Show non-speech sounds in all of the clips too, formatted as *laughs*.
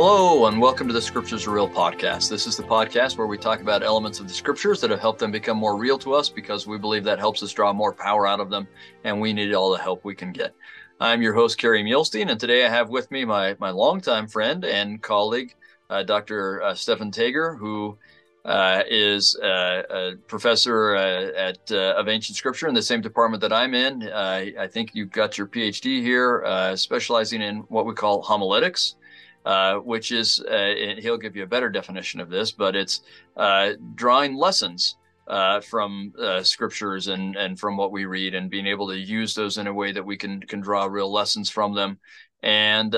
Hello, and welcome to the Scriptures Are Real podcast. This is the podcast where we talk about elements of the scriptures that have helped them become more real to us because we believe that helps us draw more power out of them, and we need all the help we can get. I'm your host, Kerry Muhlestein, and today I have with me my, my longtime friend and colleague, uh, Dr. Uh, Stephen Taeger, who uh, is uh, a professor uh, at uh, of ancient scripture in the same department that I'm in. I think you've got your PhD here, specializing in what we call homiletics. Uh, which is, uh, he'll give you a better definition of this, but it's uh, drawing lessons uh, from uh, scriptures and, and from what we read and being able to use those in a way that we can, can draw real lessons from them. And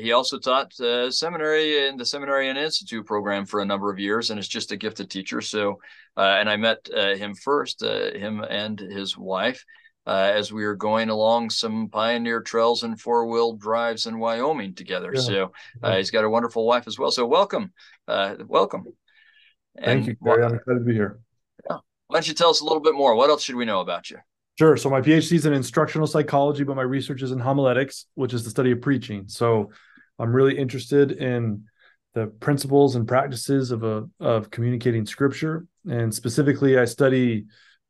he also taught seminary in the Seminary and Institute program for a number of years and is just a gifted teacher. So, and I met him first, him and his wife uh, as we were going along some pioneer trails and four wheel drives in Wyoming together. Yeah. So uh, he's got a wonderful wife as well. So welcome, uh, welcome. Thank you, Kerry. I'm excited to be here. Yeah. Why don't you tell us a little bit more? What else should we know about you? Sure. So my PhD is in instructional psychology, but my research is in homiletics, which is the study of preaching. So I'm really interested in the principles and practices of a of communicating scripture, and specifically, I study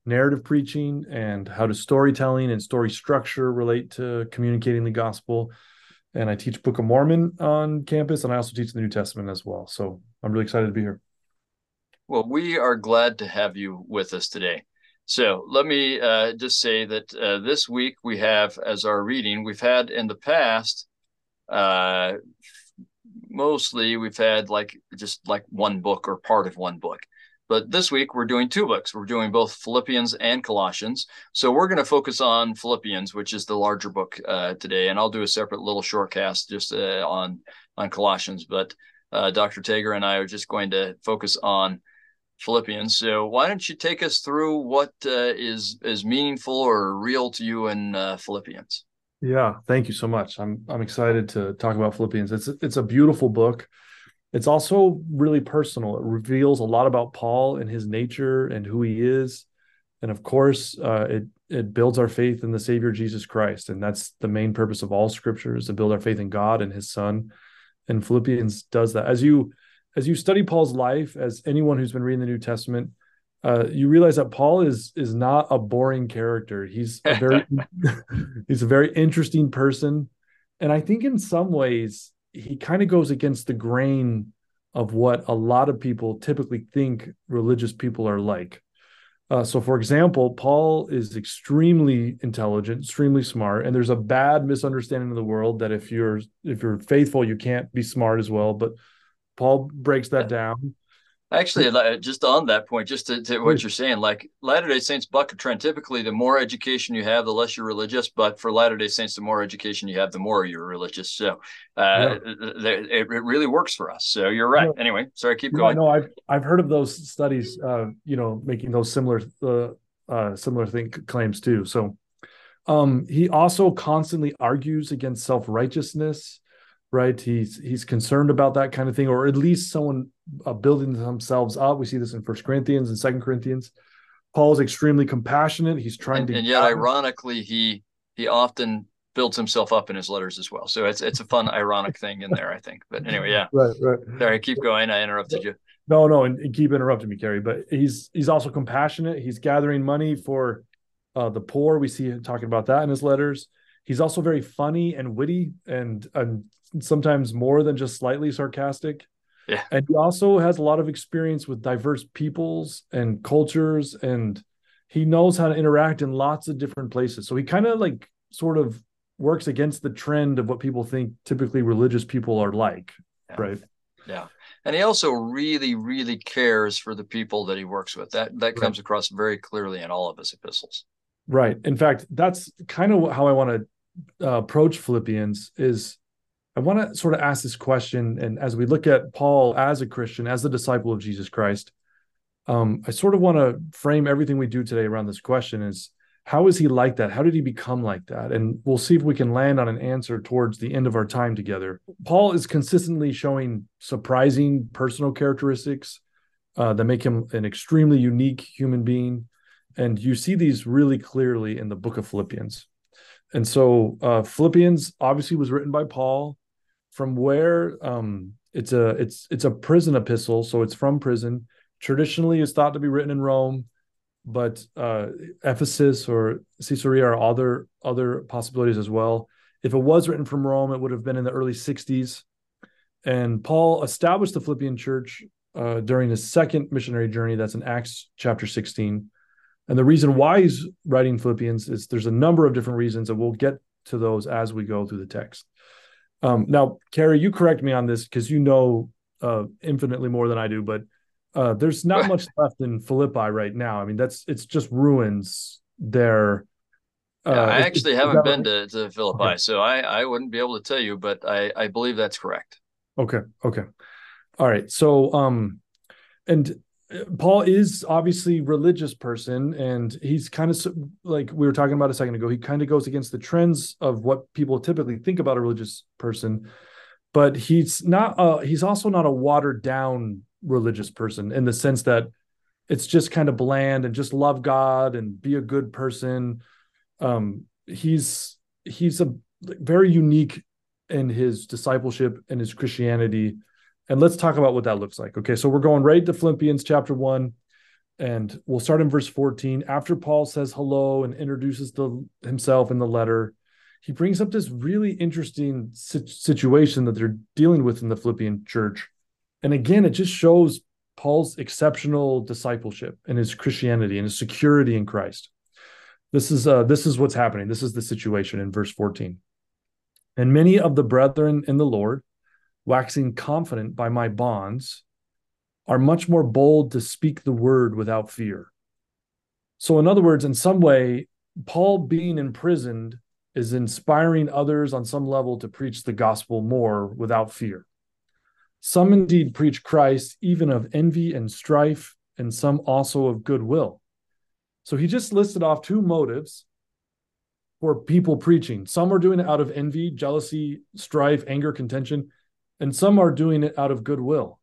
narrative preaching and how does storytelling and story structure relate to communicating the gospel. And I teach Book of Mormon on campus, and I also teach the New Testament as well. So I'm really excited to be here. Well, we are glad to have you with us today. So let me uh, just say that uh, this week we have as our reading, we've had in the past, uh, mostly we've had like just like one book or part of one book. But this week we're doing two books. We're doing both Philippians and Colossians. So we're going to focus on Philippians, which is the larger book uh, today, and I'll do a separate little short cast just uh, on on Colossians. But uh, Dr. Taeger and I are just going to focus on Philippians. So why don't you take us through what uh, is is meaningful or real to you in uh, Philippians? Yeah, thank you so much. I'm I'm excited to talk about Philippians. It's it's a beautiful book it's also really personal. It reveals a lot about Paul and his nature and who he is. And of course, uh, it it builds our faith in the Savior Jesus Christ, and that's the main purpose of all Scripture is to build our faith in God and His Son. And Philippians does that. As you as you study Paul's life, as anyone who's been reading the New Testament, uh, you realize that Paul is is not a boring character. He's a very *laughs* *laughs* he's a very interesting person, and I think in some ways he kind of goes against the grain of what a lot of people typically think religious people are like. Uh, so, for example, Paul is extremely intelligent, extremely smart, and there's a bad misunderstanding of the world that if you're if you're faithful, you can't be smart as well. But Paul breaks that down. Actually, just on that point, just to, to what you're saying, like Latter Day Saints buck a trend. Typically, the more education you have, the less you're religious. But for Latter Day Saints, the more education you have, the more you're religious. So uh, yeah. it, it, really works for us. So you're right. Yeah. Anyway, sorry, keep going. No, I've I've heard of those studies. Uh, you know, making those similar uh, uh, similar thing claims too. So um, he also constantly argues against self righteousness right? He's he's concerned about that kind of thing or at least someone uh, building themselves up. We see this in first corinthians and second corinthians. Paul is extremely compassionate. He's trying and, to and yet ironically he he often builds himself up in his letters as well. So it's it's a fun ironic thing in there i think. But anyway yeah. Right right. Sorry keep going. I interrupted you. No no and, and keep interrupting me Kerry but he's he's also compassionate. He's gathering money for uh, the poor. We see him talking about that in his letters. He's also very funny and witty and and sometimes more than just slightly sarcastic. Yeah. And he also has a lot of experience with diverse peoples and cultures and he knows how to interact in lots of different places. So he kind of like sort of works against the trend of what people think typically religious people are like, yeah. right? Yeah. And he also really really cares for the people that he works with. That that comes across very clearly in all of his epistles. Right. In fact, that's kind of how I want to uh, approach Philippians is I want to sort of ask this question. And as we look at Paul as a Christian, as a disciple of Jesus Christ, um, I sort of want to frame everything we do today around this question is how is he like that? How did he become like that? And we'll see if we can land on an answer towards the end of our time together. Paul is consistently showing surprising personal characteristics uh, that make him an extremely unique human being. And you see these really clearly in the book of Philippians. And so uh, Philippians obviously was written by Paul from where um, It's a it's it's a prison epistle, so it's from prison. Traditionally, it's thought to be written in Rome, but uh, Ephesus or Caesarea are other other possibilities as well. If it was written from Rome, it would have been in the early 60s. And Paul established the Philippian church uh, during his second missionary journey. That's in Acts chapter 16. And the reason why he's writing Philippians is there's a number of different reasons, and we'll get to those as we go through the text. Um, now, Kerry, you correct me on this because you know uh, infinitely more than I do, but uh, there's not much left in Philippi right now. I mean, that's it's just ruins there. Uh, yeah, I actually haven't been to, to Philippi, okay. so I, I wouldn't be able to tell you, but I, I believe that's correct. Okay. Okay. All right. So, um, and Paul is obviously religious person, and he's kind of like we were talking about a second ago. He kind of goes against the trends of what people typically think about a religious person, but he's not. Uh, he's also not a watered down religious person in the sense that it's just kind of bland and just love God and be a good person. Um, he's he's a very unique in his discipleship and his Christianity and let's talk about what that looks like. Okay, so we're going right to Philippians chapter 1 and we'll start in verse 14. After Paul says hello and introduces the, himself in the letter, he brings up this really interesting situation that they're dealing with in the Philippian church. And again, it just shows Paul's exceptional discipleship and his Christianity and his security in Christ. This is uh, this is what's happening. This is the situation in verse 14. And many of the brethren in the Lord waxing confident by my bonds, are much more bold to speak the word without fear. So, in other words, in some way, Paul being imprisoned is inspiring others on some level to preach the gospel more without fear. Some indeed preach Christ even of envy and strife, and some also of goodwill. So he just listed off two motives for people preaching. Some are doing it out of envy, jealousy, strife, anger, contention and some are doing it out of goodwill.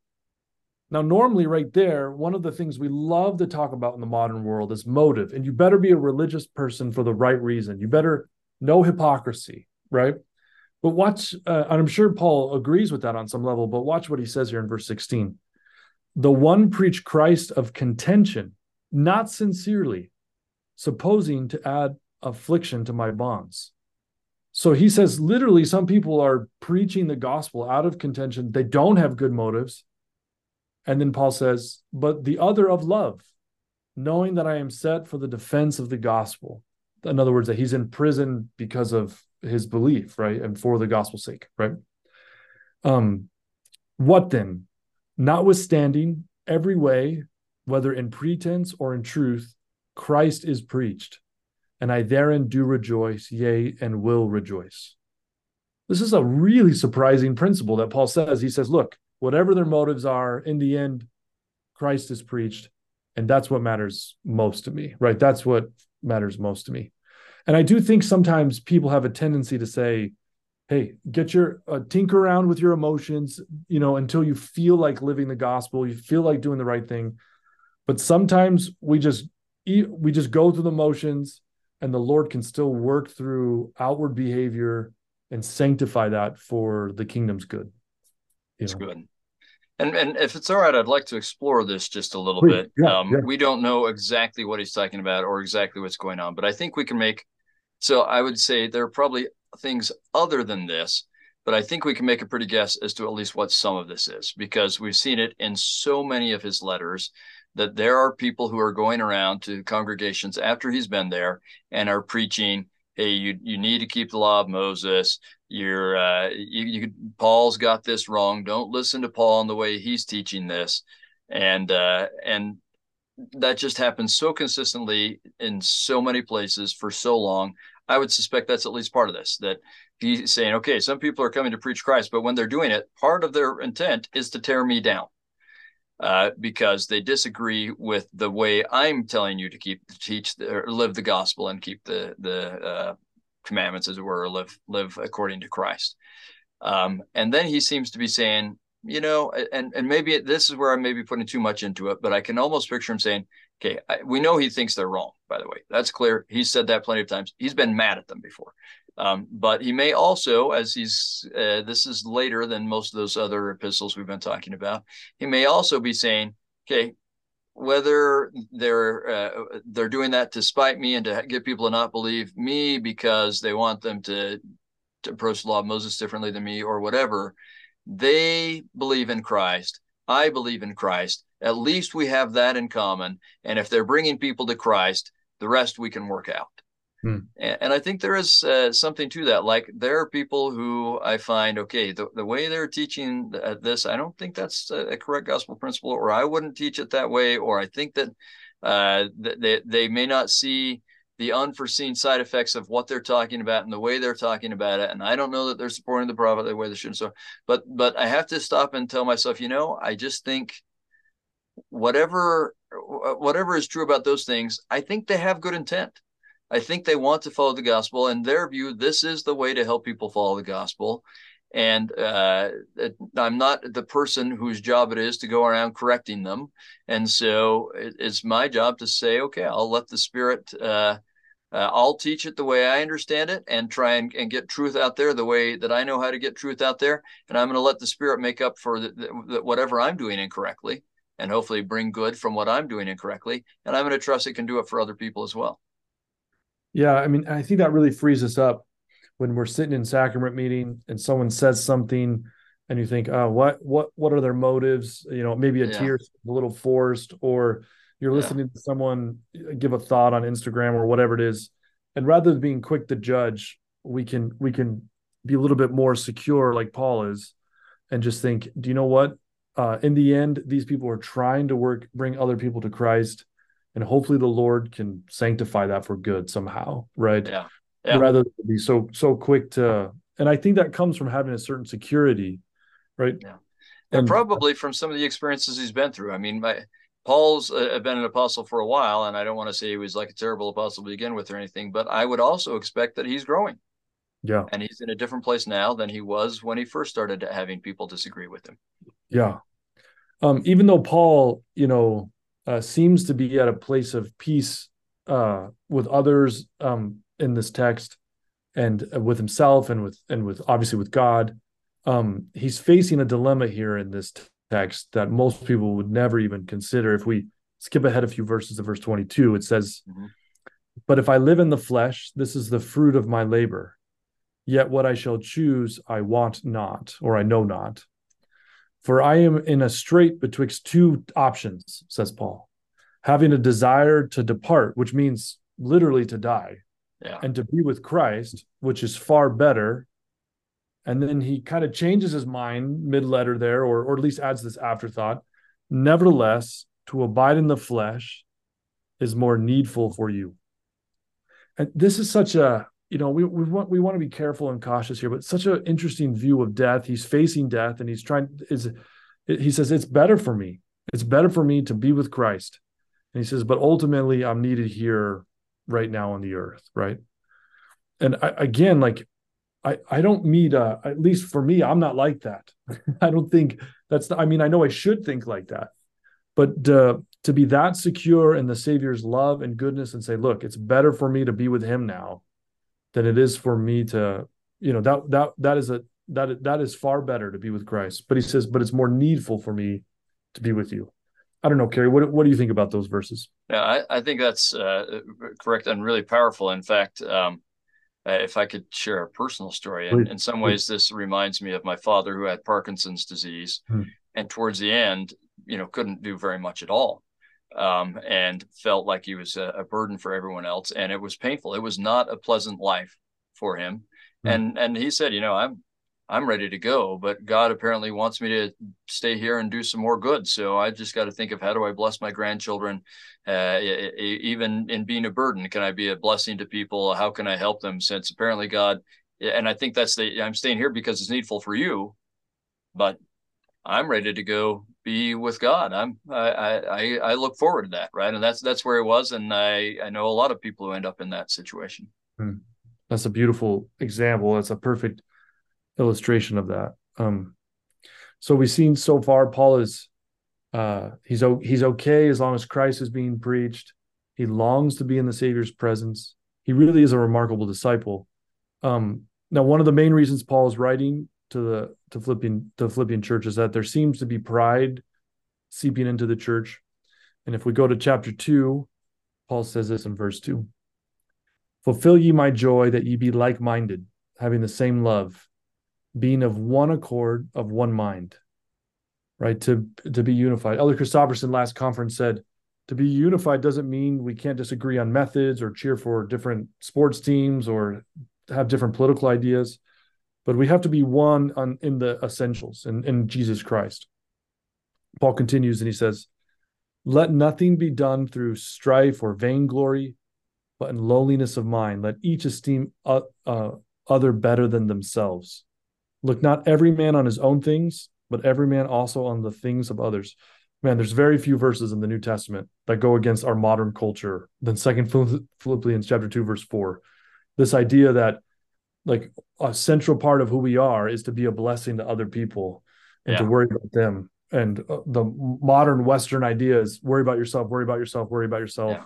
Now, normally, right there, one of the things we love to talk about in the modern world is motive. And you better be a religious person for the right reason. You better know hypocrisy, right? But watch, uh, and I'm sure Paul agrees with that on some level, but watch what he says here in verse 16. The one preach Christ of contention, not sincerely, supposing to add affliction to my bonds. So he says, literally, some people are preaching the gospel out of contention. They don't have good motives. And then Paul says, but the other of love, knowing that I am set for the defense of the gospel. In other words, that he's in prison because of his belief, right? And for the gospel's sake, right? Um, what then? Notwithstanding every way, whether in pretense or in truth, Christ is preached and I therein do rejoice, yea, and will rejoice. This is a really surprising principle that Paul says. He says, look, whatever their motives are, in the end, Christ is preached. And that's what matters most to me, right? That's what matters most to me. And I do think sometimes people have a tendency to say, hey, get your uh, tinker around with your emotions, you know, until you feel like living the gospel, you feel like doing the right thing. But sometimes we just we just go through the motions and the Lord can still work through outward behavior and sanctify that for the kingdom's good. It's good. And and if it's all right, I'd like to explore this just a little Please. bit. Yeah, um, yeah. We don't know exactly what he's talking about or exactly what's going on, but I think we can make. So I would say there are probably things other than this, but I think we can make a pretty guess as to at least what some of this is because we've seen it in so many of his letters that there are people who are going around to congregations after he's been there and are preaching hey you you need to keep the law of moses. You're uh, you, you paul's got this wrong. Don't listen to paul in the way he's teaching this. And uh, and that just happens so consistently in so many places for so long. I would suspect that's at least part of this that he's saying okay some people are coming to preach christ but when they're doing it part of their intent is to tear me down uh, because they disagree with the way I'm telling you to keep teach the, or live the gospel and keep the the uh, commandments, as it were, live live according to Christ. Um, and then he seems to be saying, you know, and and maybe this is where I may be putting too much into it, but I can almost picture him saying, okay, I, we know he thinks they're wrong. By the way, that's clear. He's said that plenty of times. He's been mad at them before. Um, but he may also, as he's uh, this is later than most of those other epistles we've been talking about, he may also be saying, okay, whether they're uh, they're doing that to spite me and to get people to not believe me because they want them to to approach the law of Moses differently than me or whatever, they believe in Christ. I believe in Christ. At least we have that in common. And if they're bringing people to Christ, the rest we can work out. Hmm. And, I think there is uh, something to that. Like there are people who I find, okay, the, the way they're teaching this, I don't think that's a, correct gospel principle, or I wouldn't teach it that way, or I think that uh, they, they may not see the unforeseen side effects of what they're talking about and the way they're talking about it. And I don't know that they're supporting the prophet the way they should. So, but but I have to stop and tell myself, you know, I just think whatever whatever is true about those things, I think they have good intent. I think they want to follow the gospel. In their view, this is the way to help people follow the gospel. And uh, I'm not the person whose job it is to go around correcting them. And so it, it's my job to say, okay, I'll let the Spirit, uh, uh, I'll teach it the way I understand it and try and, and, get truth out there the way that I know how to get truth out there. And I'm going to let the Spirit make up for the, the, whatever I'm doing incorrectly and hopefully bring good from what I'm doing incorrectly. And I'm going to trust it can do it for other people as well. Yeah, I mean, I think that really frees us up when we're sitting in sacrament meeting and someone says something and you think, oh, what what what are their motives? You know, maybe a yeah. tear a little forced, or you're listening yeah. to someone give a thought on Instagram or whatever it is. And rather than being quick to judge, we can we can be a little bit more secure, like Paul is, and just think, do you know what? Uh, in the end, these people are trying to work, bring other people to Christ and hopefully the lord can sanctify that for good somehow right? Yeah, yeah. rather than be so so quick to and i think that comes from having a certain security right? Yeah. And, and probably from some of the experiences he's been through. I mean my paul's uh, been an apostle for a while and i don't want to say he was like a terrible apostle to begin with or anything but i would also expect that he's growing. Yeah. And he's in a different place now than he was when he first started having people disagree with him. Yeah. Um even though paul you know uh, seems to be at a place of peace uh, with others um, in this text and uh, with himself and with and with obviously with God. Um, he's facing a dilemma here in this text that most people would never even consider. If we skip ahead a few verses to verse 22, it says, mm-hmm. But if I live in the flesh, this is the fruit of my labor. Yet what I shall choose, I want not, or I know not. For I am in a strait betwixt two options, says Paul, having a desire to depart, which means literally to die, yeah. and to be with Christ, which is far better. And then he kind of changes his mind mid letter there, or, or at least adds this afterthought. Nevertheless, to abide in the flesh is more needful for you. And this is such a you know, we we want we want to be careful and cautious here, but such an interesting view of death. He's facing death, and he's trying. Is he says it's better for me. It's better for me to be with Christ, and he says, but ultimately I'm needed here, right now on the earth, right? And I, again, like I I don't uh, at least for me, I'm not like that. *laughs* I don't think that's. The, I mean, I know I should think like that, but uh, to be that secure in the Savior's love and goodness, and say, look, it's better for me to be with Him now than it is for me to you know that that that is a that that is far better to be with Christ. But he says, but it's more needful for me to be with you. I don't know, Kerry. What what do you think about those verses? Yeah, I, I think that's uh, correct and really powerful. In fact, um, uh, if I could share a personal story, in, in some ways, this reminds me of my father who had Parkinson's disease, hmm. and towards the end, you know, couldn't do very much at all um, and felt like he was a, a, burden for everyone else, and it was painful. It was not a pleasant life for him, mm. and and he said, you know, I'm I'm ready to go, but God apparently wants me to stay here and do some more good. So I just got to think of how do I bless my grandchildren, uh, even in being a burden. Can I be a blessing to people? How can I help them? Since apparently God, and I think that's the I'm staying here because it's needful for you, but I'm ready to go be with God. I'm I, I I look forward to that, right? And that's that's where it was, and I I know a lot of people who end up in that situation. Hmm. That's a beautiful example. That's a perfect illustration of that. Um, so we've seen so far, Paul is uh, he's he's okay as long as Christ is being preached. He longs to be in the Savior's presence. He really is a remarkable disciple. Um, now, one of the main reasons Paul is writing to the to Philippian to Philippian church is that there seems to be pride seeping into the church. And if we go to chapter two, Paul says this in verse two: "Fulfill ye my joy that ye be like-minded, having the same love, being of one accord, of one mind." Right to to be unified. Elder Christofferson last conference said, "To be unified doesn't mean we can't disagree on methods or cheer for different sports teams or have different political ideas." But we have to be one on, in the essentials in, in Jesus Christ. Paul continues and he says, Let nothing be done through strife or vainglory, but in lowliness of mind. Let each esteem uh, uh, other better than themselves. Look not every man on his own things, but every man also on the things of others. Man, there's very few verses in the New Testament that go against our modern culture than Second Philippians chapter two, verse four. This idea that like a central part of who we are is to be a blessing to other people and yeah. to worry about them and uh, the modern western idea is worry about yourself worry about yourself worry about yourself yeah.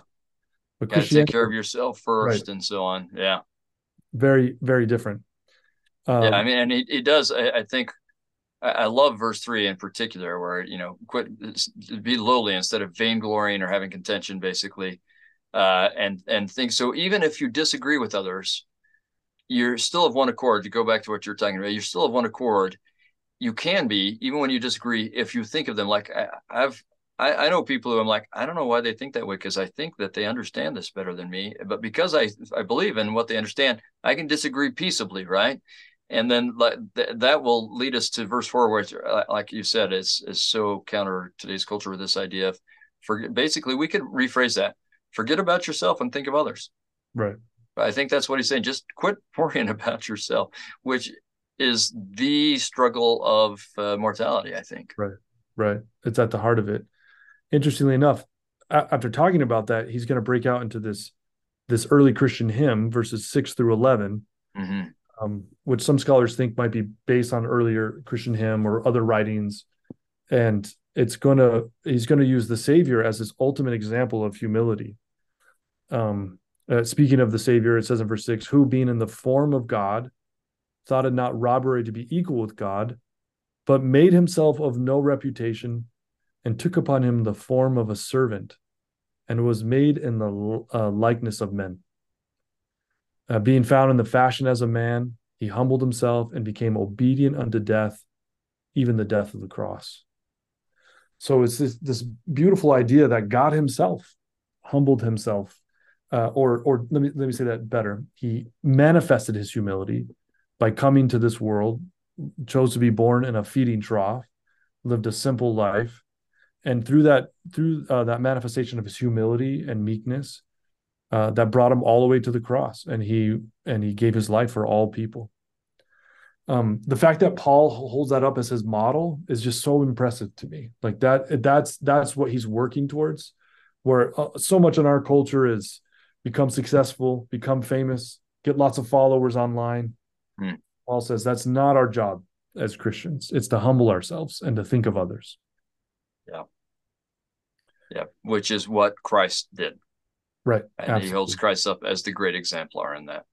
but Gotta take care of yourself first right. and so on yeah very very different um, yeah i mean and it, it does I, I think I, I love verse three in particular where you know quit be lowly instead of vainglorying or having contention basically uh and and think so even if you disagree with others you're still of one accord. To go back to what you're talking about, you're still of one accord. You can be, even when you disagree, if you think of them like I, have I, I, know people who I'm like, I don't know why they think that way because I think that they understand this better than me. But because I I believe in what they understand, I can disagree peaceably, right? And then th- that will lead us to verse four, where uh, like you said, is is so counter today's culture with this idea of for basically we could rephrase that: forget about yourself and think of others. Right. I think that's what he's saying. Just quit *laughs* worrying about yourself, which is the struggle of uh, mortality. I think. Right. Right. It's at the heart of it. Interestingly enough, after talking about that, he's going to break out into this this early Christian hymn, verses six through 11 mm-hmm. um, which some scholars think might be based on earlier Christian hymn or other writings, and it's going to he's going to use the Savior as his ultimate example of humility. Um, uh, speaking of the Savior, it says in verse 6 who being in the form of God thought it not robbery to be equal with God, but made himself of no reputation and took upon him the form of a servant and was made in the uh, likeness of men. Uh, being found in the fashion as a man, he humbled himself and became obedient unto death, even the death of the cross. So it's this, this beautiful idea that God himself humbled himself uh, or or let me let me say that better. He manifested his humility by coming to this world, chose to be born in a feeding trough, lived a simple life, and through that through uh, that manifestation of his humility and meekness, uh, that brought him all the way to the cross, and he and he gave his life for all people. Um, the fact that Paul holds that up as his model is just so impressive to me. Like that, that's that's what he's working towards. Where uh, so much in our culture is become successful, become famous, get lots of followers online. Mm. Paul says that's not our job as Christians. It's to humble ourselves and to think of others. Yeah. Yeah. Which is what Christ did. Right. And Absolutely. he holds Christ up as the great exemplar in that.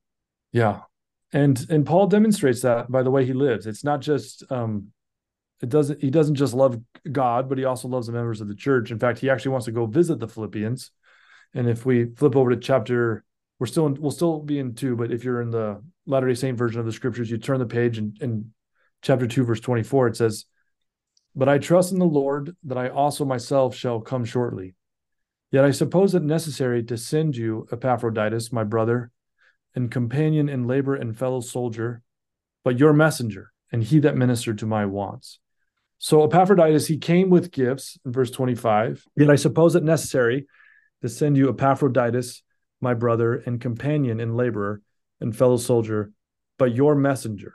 Yeah. And and Paul demonstrates that by the way he lives. It's not just um it doesn't he doesn't just love God, but he also loves the members of the church. In fact, he actually wants to go visit the Philippians and if we flip over to chapter, we're still in, we'll still be in two, but if you're in the Latter Day Saint version of the scriptures, you turn the page and in chapter two, verse twenty four, it says, "But I trust in the Lord that I also myself shall come shortly. Yet I suppose it necessary to send you Epaphroditus, my brother, and companion in labor and fellow soldier, but your messenger and he that ministered to my wants." So Epaphroditus, he came with gifts in verse 25. Yet I suppose it necessary to send you Epaphroditus, my brother and companion and laborer and fellow soldier, but your messenger,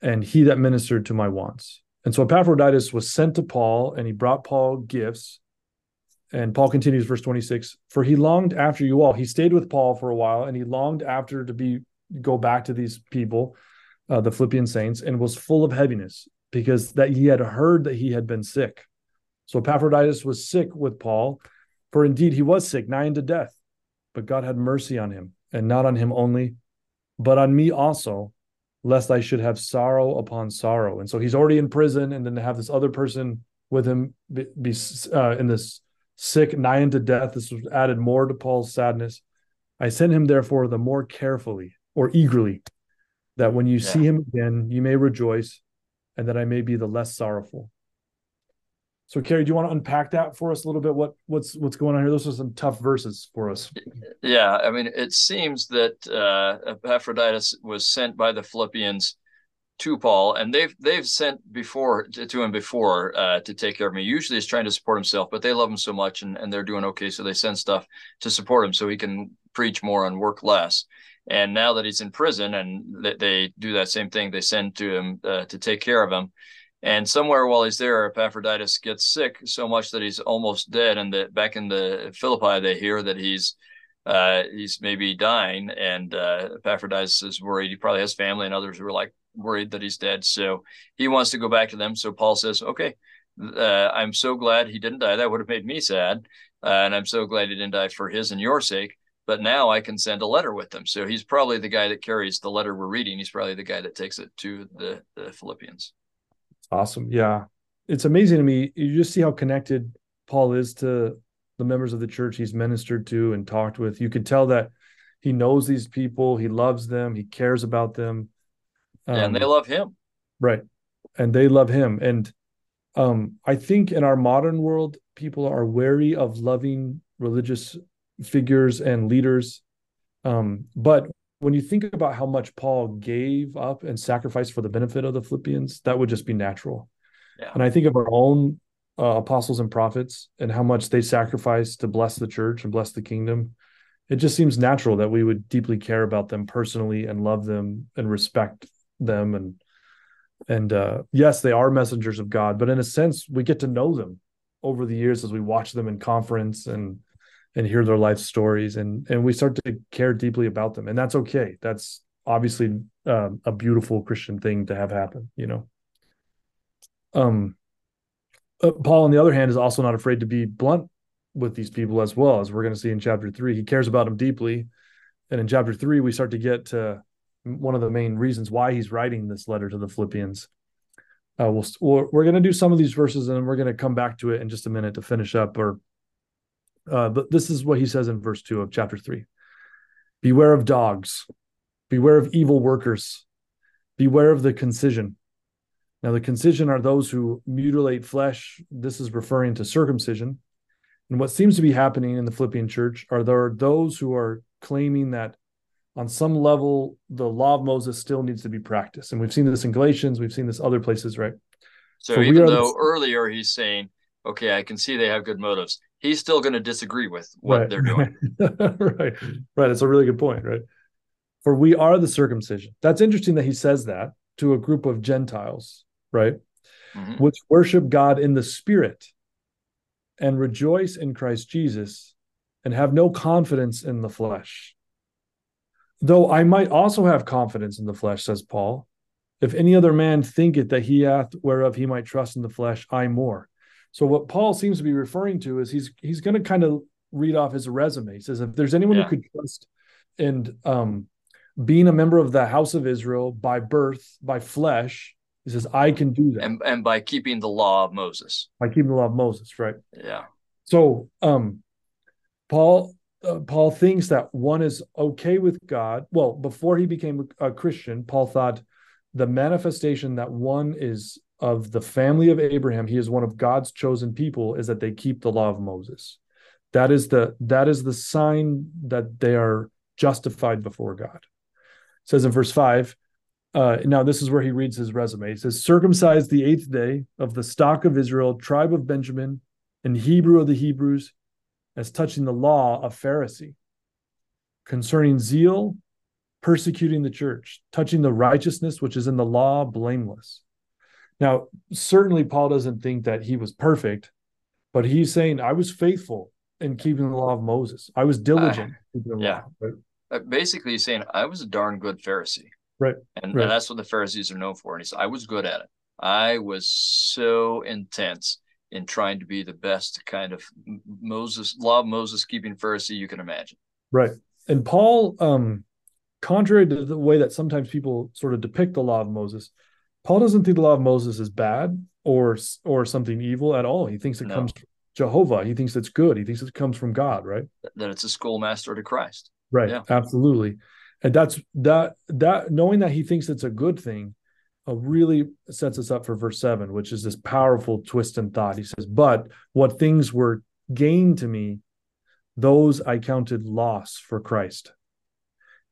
and he that ministered to my wants. And so Epaphroditus was sent to Paul, and he brought Paul gifts. And Paul continues, verse 26 For he longed after you all. He stayed with Paul for a while, and he longed after to be go back to these people, uh, the Philippian saints, and was full of heaviness because that he had heard that he had been sick. So Epaphroditus was sick with Paul, for indeed he was sick, nigh unto death, but God had mercy on him, and not on him only, but on me also, lest I should have sorrow upon sorrow. And so he's already in prison, and then to have this other person with him be, be uh, in this sick, nigh unto death, this was added more to Paul's sadness. I sent him therefore the more carefully or eagerly, that when you yeah. see him again, you may rejoice, and that I may be the less sorrowful. So, Kerry, do you want to unpack that for us a little bit? What what's what's going on here? Those are some tough verses for us. Yeah, I mean, it seems that uh, Epaphroditus was sent by the Philippians to Paul, and they've they've sent before to, to him before uh, to take care of me. Usually, he's trying to support himself, but they love him so much, and, and they're doing okay, so they send stuff to support him, so he can preach more and work less. And now that he's in prison, and they, they do that same thing, they send to him uh, to take care of him. And somewhere while he's there, Epaphroditus gets sick so much that he's almost dead. And that back in the Philippi, they hear that he's uh, he's maybe dying, and uh, Epaphroditus is worried. He probably has family and others who are like worried that he's dead. So he wants to go back to them. So Paul says, "Okay, uh, I'm so glad he didn't die. That would have made me sad, uh, and I'm so glad he didn't die for his and your sake." But now I can send a letter with them. So he's probably the guy that carries the letter we're reading. He's probably the guy that takes it to the, the Philippians. Awesome. Yeah. It's amazing to me. You just see how connected Paul is to the members of the church he's ministered to and talked with. You could tell that he knows these people, he loves them, he cares about them. Um, and they um, love him. Right. And they love him. And um, I think in our modern world, people are wary of loving religious figures and leaders. Um, but when you think about how much Paul gave up and sacrificed for the benefit of the Philippians, that would just be natural. Yeah. And I think of our own uh, apostles and prophets and how much they sacrificed to bless the church and bless the kingdom. It just seems natural that we would deeply care about them personally and love them and respect them and and uh, yes, they are messengers of God, but in a sense, we get to know them over the years as we watch them in conference and and hear their life stories and and we start to care deeply about them. And that's okay. That's obviously um, a beautiful christian thing to have happen you know? Um uh, paul on the other hand is also not afraid to be blunt with these people as well as we're going to see in chapter 3 he cares about them deeply. And in chapter 3 we start to get to one of the main reasons why he's writing this letter to the philippians. Uh, we'll, we're going to do some of these verses and we're going to come back to it in just a minute to finish up or uh, but this is what he says in verse 2 of chapter 3 Beware of dogs, beware of evil workers, beware of the concision. Now, the concision are those who mutilate flesh. This is referring to circumcision. And what seems to be happening in the Philippian church are there are those who are claiming that on some level the law of Moses still needs to be practiced. And we've seen this in Galatians, we've seen this other places, right? So, so even though the... earlier he's saying, okay, I can see they have good motives he's still going to disagree with what right. they're doing. *laughs* right. Right. It's a really good point. Right. For we are the circumcision. That's interesting that he says that to a group of Gentiles, right? Mm-hmm. Which worship God in the spirit and rejoice in Christ Jesus and have no confidence in the flesh. Though I might also have confidence in the flesh, says Paul. If any other man thinketh that he hath whereof he might trust in the flesh, I more. So what Paul seems to be referring to is he's he's going to kind of read off his resume. He says if there's anyone yeah. who could trust and um, being a member of the house of Israel by birth, by flesh, he says I can do that, and, and by keeping the law of Moses, by keeping the law of Moses, right? Yeah. So um, Paul uh, Paul thinks that one is okay with God. Well, before he became a Christian, Paul thought the manifestation that one is of the family of Abraham, he is one of God's chosen people, is that they keep the law of Moses. That is the that is the sign that they are justified before God. It says in verse five. Uh, now this is where he reads his resume. He says, "Circumcised the eighth day of the stock of Israel, tribe of Benjamin, and Hebrew of the Hebrews, as touching the law of Pharisee, concerning zeal, persecuting the church, touching the righteousness which is in the law, blameless." Now, certainly Paul doesn't think that he was perfect, but he's saying, I was faithful in keeping the law of Moses. I was diligent. Uh, yeah. Law, right? Basically, he's saying, I was a darn good Pharisee. Right. And, right. and that's what the Pharisees are known for. And he said, I was good at it. I was so intense in trying to be the best kind of Moses, law of Moses keeping Pharisee you can imagine. Right. And Paul um, contrary to the way that sometimes people sort of depict the law of Moses, Paul doesn't think the law of Moses is bad or or something evil at all. He thinks it no. comes from Jehovah. He thinks it's good. He thinks it comes from God, right? That it's a schoolmaster to Christ. Right. Yeah. Absolutely. And that's that that knowing that he thinks it's a good thing uh, really sets us up for verse 7 which is this powerful twist in thought he says but what things were gain to me, those I counted loss for Christ.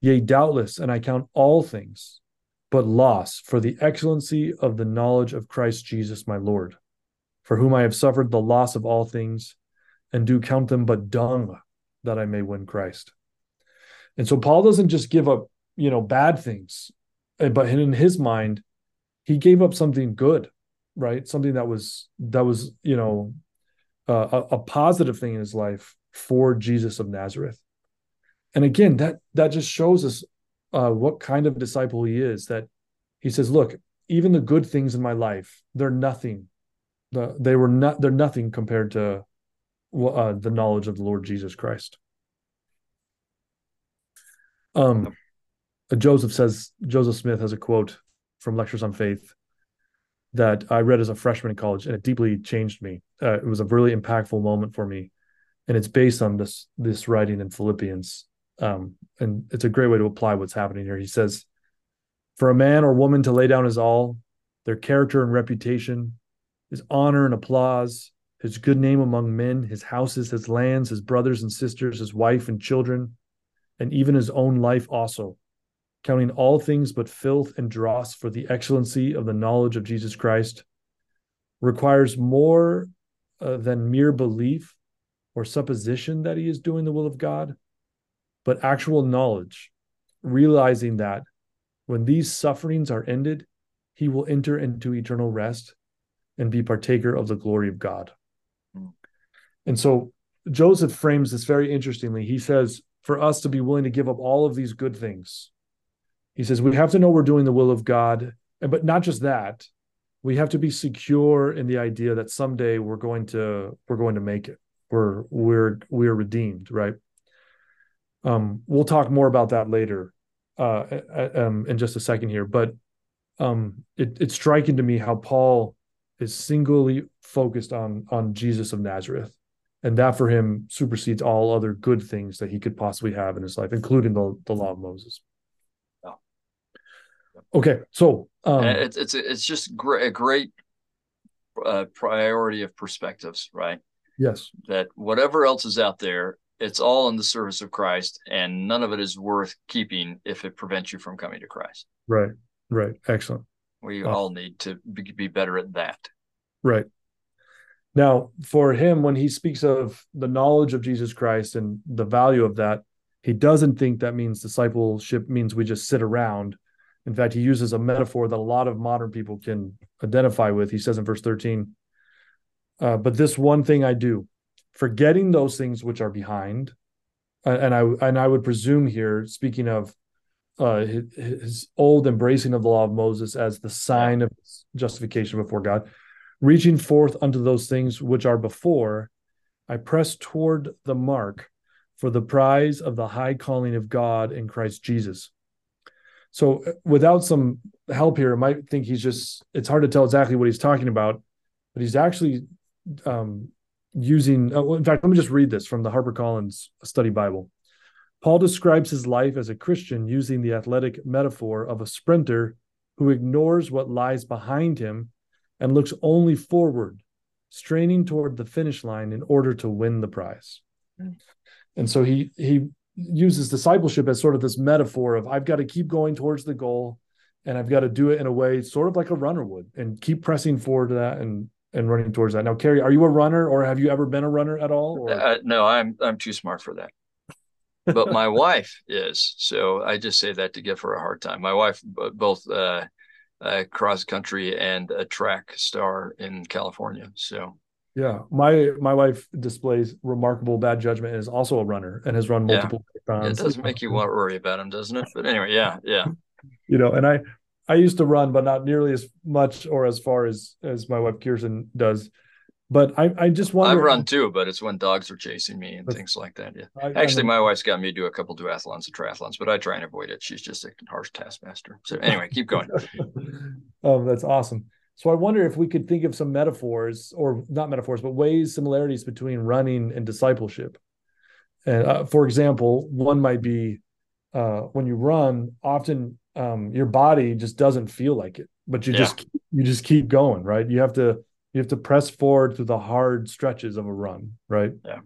Yea, doubtless, and I count all things but loss for the excellency of the knowledge of Christ Jesus my Lord, for whom I have suffered the loss of all things, and do count them but dung that I may win Christ. And so Paul doesn't just give up, you know, bad things, eh, but in his mind, he gave up something good, right? Something that was that was, you know, uh, a, a positive thing in his life for Jesus of Nazareth. And again, that that just shows us uh, what kind of disciple he is. That he says, "Look, even the good things in my life, they're nothing. The, they were not. They're nothing compared to uh, the knowledge of the Lord Jesus Christ." Um, Joseph says Joseph Smith has a quote from Lectures on Faith that I read as a freshman in college, and it deeply changed me. Uh, it was a really impactful moment for me, and it's based on this this writing in Philippians, um, and it's a great way to apply what's happening here. He says, "For a man or woman to lay down his all, their character and reputation, his honor and applause, his good name among men, his houses, his lands, his brothers and sisters, his wife and children, and even his own life also." counting all things but filth and dross for the excellency of the knowledge of Jesus Christ, requires more uh, than mere belief or supposition that he is doing the will of God, but actual knowledge, realizing that when these sufferings are ended, he will enter into eternal rest and be partaker of the glory of God. Hmm. And so Joseph frames this very interestingly. He says, for us to be willing to give up all of these good things, he says we have to know we're doing the will of God, And but not just that. We have to be secure in the idea that someday we're going to we're going to make it. We're we're we're redeemed, right? Um, we'll talk more about that later uh, um, in just a second here, but um, it, it's striking to me how Paul is singly focused on on Jesus of Nazareth, and that for him supersedes all other good things that he could possibly have in his life, including the the law of Moses. Okay, so um, it's it's it's just great, a great uh, priority of perspectives, right? Yes. That whatever else is out there, it's all in the service of Christ, and none of it is worth keeping if it prevents you from coming to Christ. Right. Right. Excellent. We all need to be, be better at that. Right. Now, for him, when he speaks of the knowledge of Jesus Christ and the value of that, he doesn't think that means discipleship means we just sit around in fact, he uses a metaphor that a lot of modern people can identify with. He says in verse 13, uh, but this one thing I do, forgetting those things which are behind, and I and I would presume here, speaking of uh, his, his, old embracing of the law of Moses as the sign of justification before God, reaching forth unto those things which are before, I press toward the mark for the prize of the high calling of God in Christ Jesus. So uh, without some help here, I might think he's just, it's hard to tell exactly what he's talking about, but he's actually um, using, uh, in fact, let me just read this from the HarperCollins Study Bible. Paul describes his life as a Christian using the athletic metaphor of a sprinter who ignores what lies behind him and looks only forward, straining toward the finish line in order to win the prize. And so he he uses discipleship as sort of this metaphor of I've got to keep going towards the goal and I've got to do it in a way sort of like a runner would and keep pressing forward to that and and running towards that. Now, Kerry, are you a runner or have you ever been a runner at all? Uh, no, I'm I'm too smart for that. But my *laughs* wife is, so I just say that to give her a hard time. My wife, both uh, uh, cross country and a track star in California. So yeah, my my wife displays remarkable bad judgment and is also a runner and has run multiple yeah. marathons. It doesn't make you want to worry about him, doesn't it? But anyway, yeah, yeah. *laughs* you know, and I I used to run, but not nearly as much or as far as as my wife Kirsten does. but I, I just want I run too, but it's when dogs are chasing me and things like that. Yeah. I, Actually, I my wife's got me do a couple duathlons and triathlons, but I try and avoid it. She's just a harsh taskmaster. So anyway, keep going. oh, *laughs* that's awesome. So I wonder if we could think of some metaphors, or not metaphors, but ways, similarities between running and discipleship. And uh, for example, one might be uh, when you run, often um, your body just doesn't feel like it, but you yeah. just you just keep going, right? You have to you have to press forward through the hard stretches of a run, right? Yeah,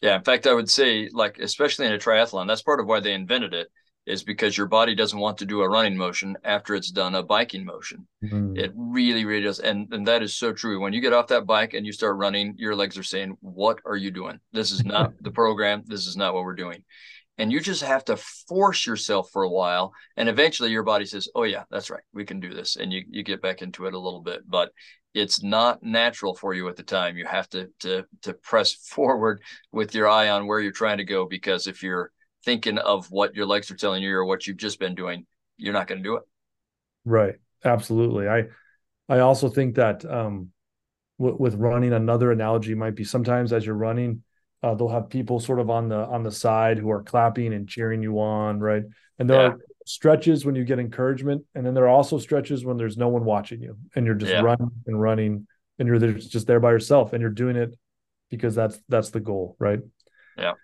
yeah. In fact, I would say, like especially in a triathlon, that's part of why they invented it is because your body doesn't want to do a running motion after it's done a biking motion. Mm-hmm. It really, really does. And, and that is so true. When you get off that bike and you start running, your legs are saying, What are you doing? This is not *laughs* the program. This is not what we're doing. And you just have to force yourself for a while. And eventually your body says, Oh, yeah, that's right. We can do this. And you, you get back into it a little bit. But it's not natural for you at the time. You have to to to press *laughs* forward with your eye on where you're trying to go because if you're thinking of what your legs are telling you or what you've just been doing, you're not going to do it. Right. Absolutely. I I also think that um, w- with running, another analogy might be sometimes as you're running, uh, they'll have people sort of on the on the side who are clapping and cheering you on, right? And there yeah. are stretches when you get encouragement, and then there are also stretches when there's no one watching you, and you're just yeah. running and running, and you're just there by yourself, and you're doing it because that's that's the goal, right? Yeah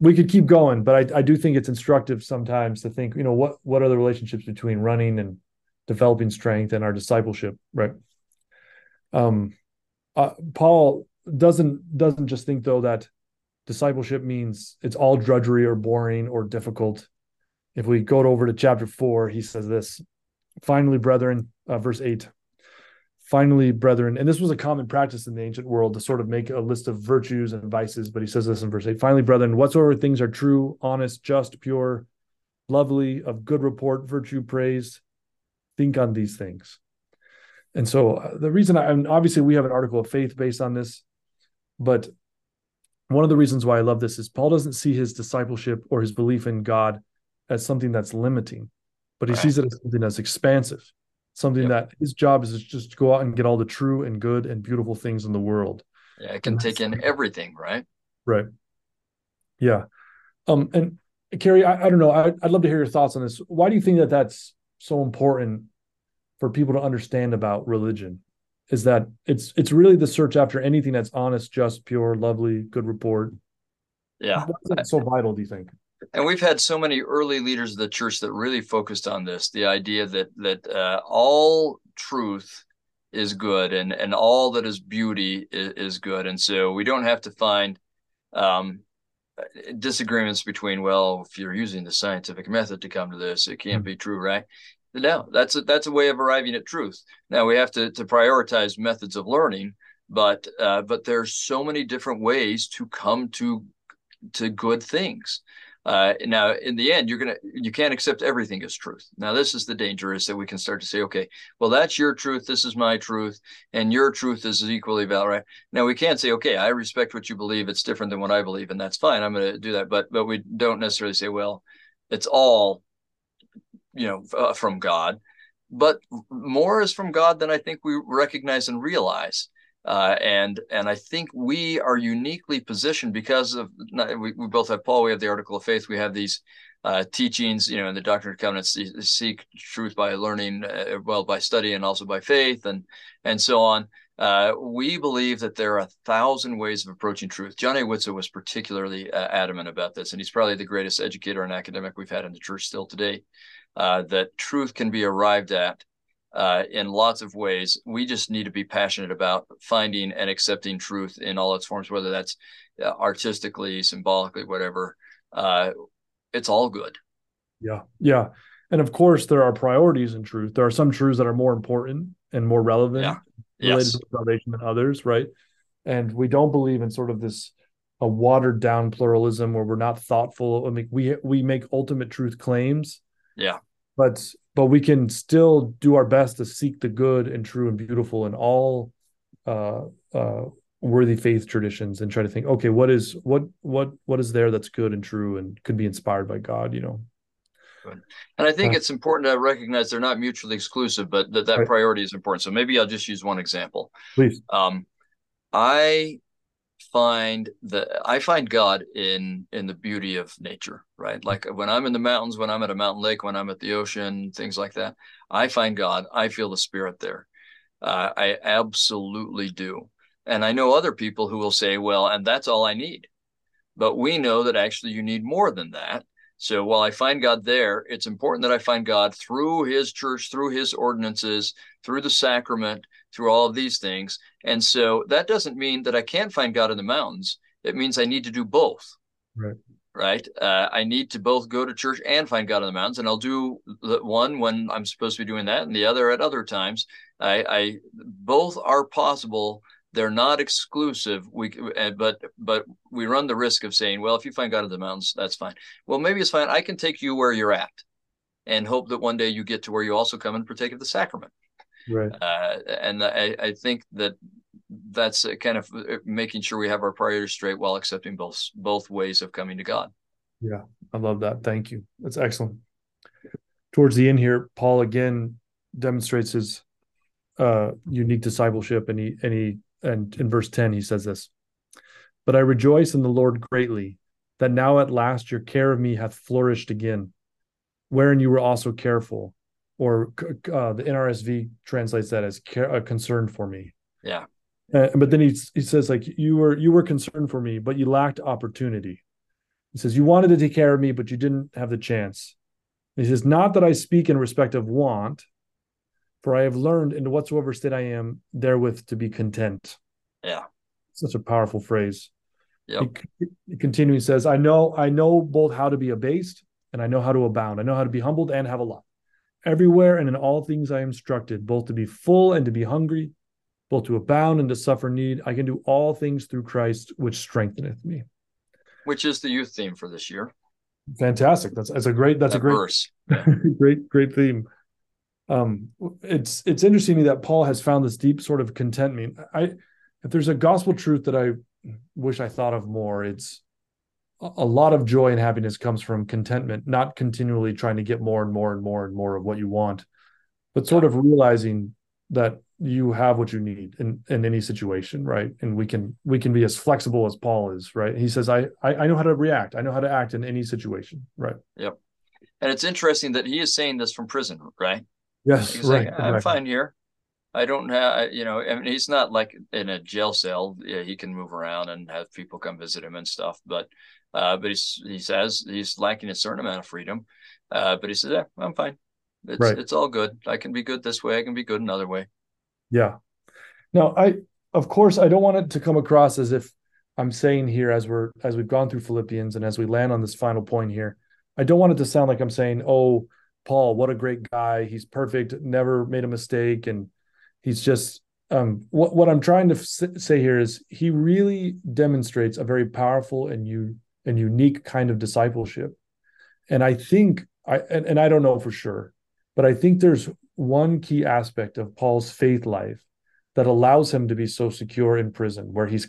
we could keep going, but I, I do think it's instructive sometimes to think, you know, what what are the relationships between running and developing strength and our discipleship, right? Um, uh, Paul doesn't doesn't just think though that discipleship means it's all drudgery or boring or difficult. If we go over to chapter four, he says this. Finally, brethren, uh, verse eight. Finally, brethren, and this was a common practice in the ancient world to sort of make a list of virtues and vices, but he says this in verse 8 Finally, brethren, whatsoever things are true, honest, just, pure, lovely, of good report, virtue, praise, think on these things. And so uh, the reason I, and obviously we have an article of faith based on this, but one of the reasons why I love this is Paul doesn't see his discipleship or his belief in God as something that's limiting, but he right. sees it as something that's expansive something yep. that his job is just to go out and get all the true and good and beautiful things in the world. Yeah, it can take in everything, right? Right. Yeah. Um, and Kerry, I, I don't know. I, I'd love to hear your thoughts on this. Why do you think that that's so important for people to understand about religion? Is that it's it's really the search after anything that's honest, just, pure, lovely, good report. Yeah. Why is that so vital? Do you think? and we've had so many early leaders of the church that really focused on this the idea that that uh, all truth is good and and all that is beauty is, is good and so we don't have to find um, disagreements between well if you're using the scientific method to come to this it can't mm-hmm. be true right no that's a that's a way of arriving at truth now we have to to prioritize methods of learning but uh, but there's so many different ways to come to to good things uh, now, in the end, you're gonna you can't accept everything as truth. Now, this is the danger: is that we can start to say, okay, well, that's your truth, this is my truth, and your truth is equally valid. Right? Now, we can't say, okay, I respect what you believe; it's different than what I believe, and that's fine. I'm to do that, but but we don't necessarily say, well, it's all, you know, uh, from God. But more is from God than I think we recognize and realize. Uh, and and I think we are uniquely positioned because of we, we both have Paul, we have the article of faith, we have these uh, teachings, you know, in the Doctrine and Covenants, seek truth by learning, uh, well, by study and also by faith, and and so on. Uh, we believe that there are a thousand ways of approaching truth. John A. Widtsoe was particularly uh, adamant about this, and he's probably the greatest educator and academic we've had in the church still today. Uh, that truth can be arrived at uh, in lots of ways. We just need to be passionate about finding and accepting truth in all its forms, whether that's uh, artistically, symbolically, whatever. Uh, it's all good. Yeah. Yeah. And of course, there are priorities in truth. There are some truths that are more important and more relevant yeah. related yes. to salvation than others, right? And we don't believe in sort of this a watered down pluralism where we're not thoughtful. I mean, we we make ultimate truth claims. Yeah. But but we can still do our best to seek the good and true and beautiful in all uh, uh, worthy faith traditions and try to think okay what is what what what is there that's good and true and could be inspired by god you know? And i think uh, it's important to recognize they're not mutually exclusive but that that right. priority is important. So maybe i'll just use one example. Please. Um, I find the I find God in in the beauty of nature, right? Like when I'm in the mountains, when I'm at a mountain lake, when I'm at the ocean, things like that. I find God. I feel the Spirit there. Uh, I absolutely do. And I know other people who will say, "Well, and that's all I need." But we know that actually you need more than that. So while I find God there, it's important that I find God through His church, through His ordinances, through the sacrament, through all of these things. And so that doesn't mean that I can't find God in the mountains. It means I need to do both. Right. Right. Uh, I need to both go to church and find God in the mountains, and I'll do the one when I'm supposed to be doing that, and the other at other times. I, I both are possible. They're not exclusive. We, uh, but but we run the risk of saying, well, if you find God in the mountains, that's fine. Well, maybe it's fine. I can take you where you're at, and hope that one day you get to where you also come and partake of the sacrament. Right. Uh, and I, I think that that's kind of uh, making sure we have our priorities straight while accepting both both ways of coming to God. Yeah, I love that. Thank you. That's excellent. Towards the end here, Paul again demonstrates his uh, unique discipleship, and he and he and in verse ten he says this. But I rejoice in the Lord greatly that now at last your care of me hath flourished again, wherein you were also careful or uh, the NRSV translates that as care, a concern for me. Yeah. Uh, but then he he says like you were you were concerned for me, but you lacked opportunity. He says you wanted to take care of me, but you didn't have the chance. he says not that I speak in respect of want, for I have learned in whatsoever state I am therewith to be content. Yeah. Such a powerful phrase. Yep. He, he continuing says, I know I know both how to be abased and I know how to abound. I know how to be humbled and have a lot. Everywhere and in all things I am instructed, both to be full and to be hungry, both to abound and to suffer need. I can do all things through Christ, which strengtheneth me. Which is the youth theme for this year. Fantastic. That's that's a great that's that a great verse. *laughs* great great theme. Um, it's it's interesting to me that Paul has found this deep sort of contentment. I if there's a gospel truth that I wish I thought of more, it's a lot of joy and happiness comes from contentment, not continually trying to get more and more and more and more of what you want, but sort of realizing that you have what you need in, in any situation, right? And we can we can be as flexible as Paul is, right? He says, I, I I know how to react. I know how to act in any situation, right? Yep. And it's interesting that he is saying this from prison, right? Yes, He's right. Like, I'm fine here. I don't have, you know, I mean, he's not like in a jail cell. Yeah, he can move around and have people come visit him and stuff. But uh, but he's he says he's lacking a certain amount of freedom. Uh, but he says, "Yeah, I'm fine. It's right. it's all good. I can be good this way. I can be good another way." Yeah. Now, I of course I don't want it to come across as if I'm saying here as we're as we've gone through Philippians and as we land on this final point here, I don't want it to sound like I'm saying, "Oh, Paul, what a great guy. He's perfect, never made a mistake and he's just um, what what I'm trying to say here is he really demonstrates a very powerful and you and unique kind of discipleship. And I think I and, and I don't know for sure, but I think there's one key aspect of Paul's faith life that allows him to be so secure in prison, where he's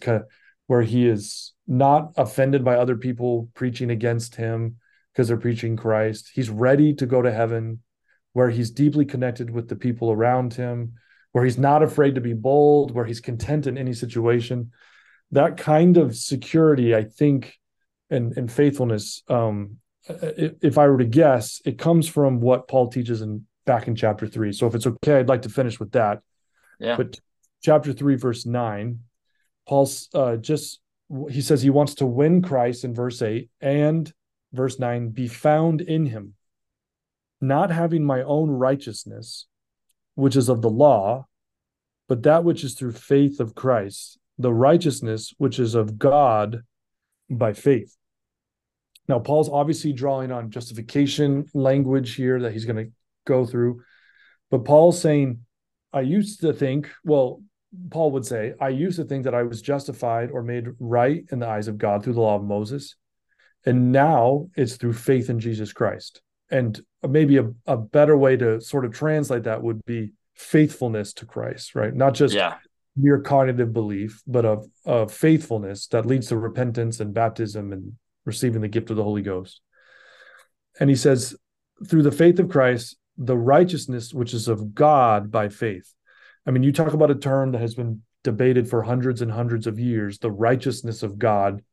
where he is not offended by other people preaching against him because they're preaching Christ. He's ready to go to heaven, where he's deeply connected with the people around him, where he's not afraid to be bold, where he's content in any situation. That kind of security, I think, and and faithfulness um if i were to guess it comes from what paul teaches in back in chapter 3 so if it's okay i'd like to finish with that. Yeah. But chapter 3 verse 9 paul's uh just he says he wants to win christ in verse 8 and verse 9 be found in him not having my own righteousness which is of the law but that which is through faith of christ the righteousness which is of god by faith. Now, Paul's obviously drawing on justification language here that he's going to go through. But Paul's saying, I used to think, well, Paul would say, I used to think that I was justified or made right in the eyes of God through the law of Moses. And now it's through faith in Jesus Christ. And maybe a, a better way to sort of translate that would be faithfulness to Christ, right? Not just yeah mere cognitive belief, but of, of faithfulness that leads to repentance and baptism and receiving the gift of the Holy Ghost. And he says, through the faith of Christ, the righteousness which is of God by faith. I mean, you talk about a term that has been debated for hundreds and hundreds of years, the righteousness of God,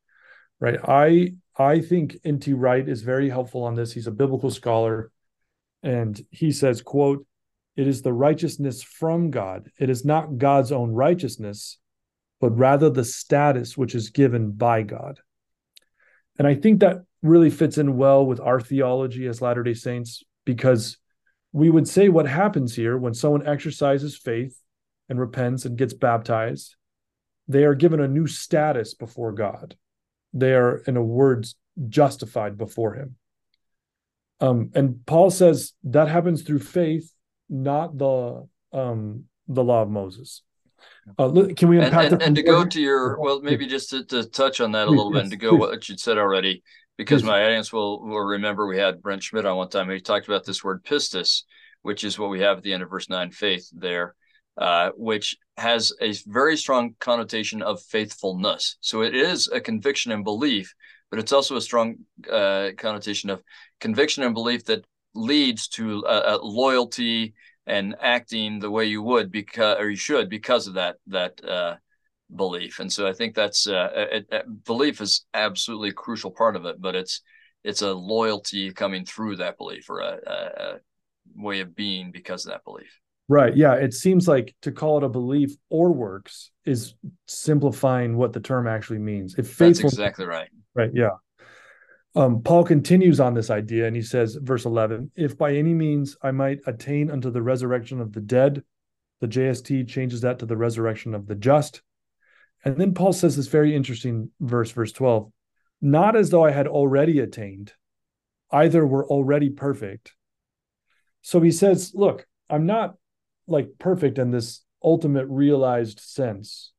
right? I I think N.T. Wright is very helpful on this. He's a biblical scholar, and he says, "quote It is the righteousness from God. It is not God's own righteousness, but rather the status which is given by God." And I think that really fits in well with our theology as Latter Day Saints because we would say what happens here when someone exercises faith and repents and gets baptized, they are given a new status before God. They are, in a word, justified before Him. Um, and Paul says that happens through faith, not the um, the law of Moses. Uh, can we unpack and, and, and to go to your well, maybe just to, to touch on that a little bit and to go please. what you said already because my audience will will remember we had Brent Schmidt on one time. He talked about this word pistis, which is what we have at the end of verse nine, faith there, uh, which has a very strong connotation of faithfulness. So it is a conviction and belief, but it's also a strong uh, connotation of conviction and belief that leads to a, a loyalty and acting the way you would because or you should because of that that uh, belief. And so I think that's uh, it, it, belief is absolutely a crucial part of it, but it's it's a loyalty coming through that belief or a, a, a way of being because of that belief. Right. Yeah. It seems like to call it a belief or works is simplifying what the term actually means. If faithful, That's exactly right. Right. Yeah. Um, Paul continues on this idea and he says, verse 11, if by any means I might attain unto the resurrection of the dead, the JST changes that to the resurrection of the just. And then Paul says this very interesting verse, verse 12 not as though I had already attained, either were already perfect. So he says, Look, I'm not like perfect in this ultimate realized sense,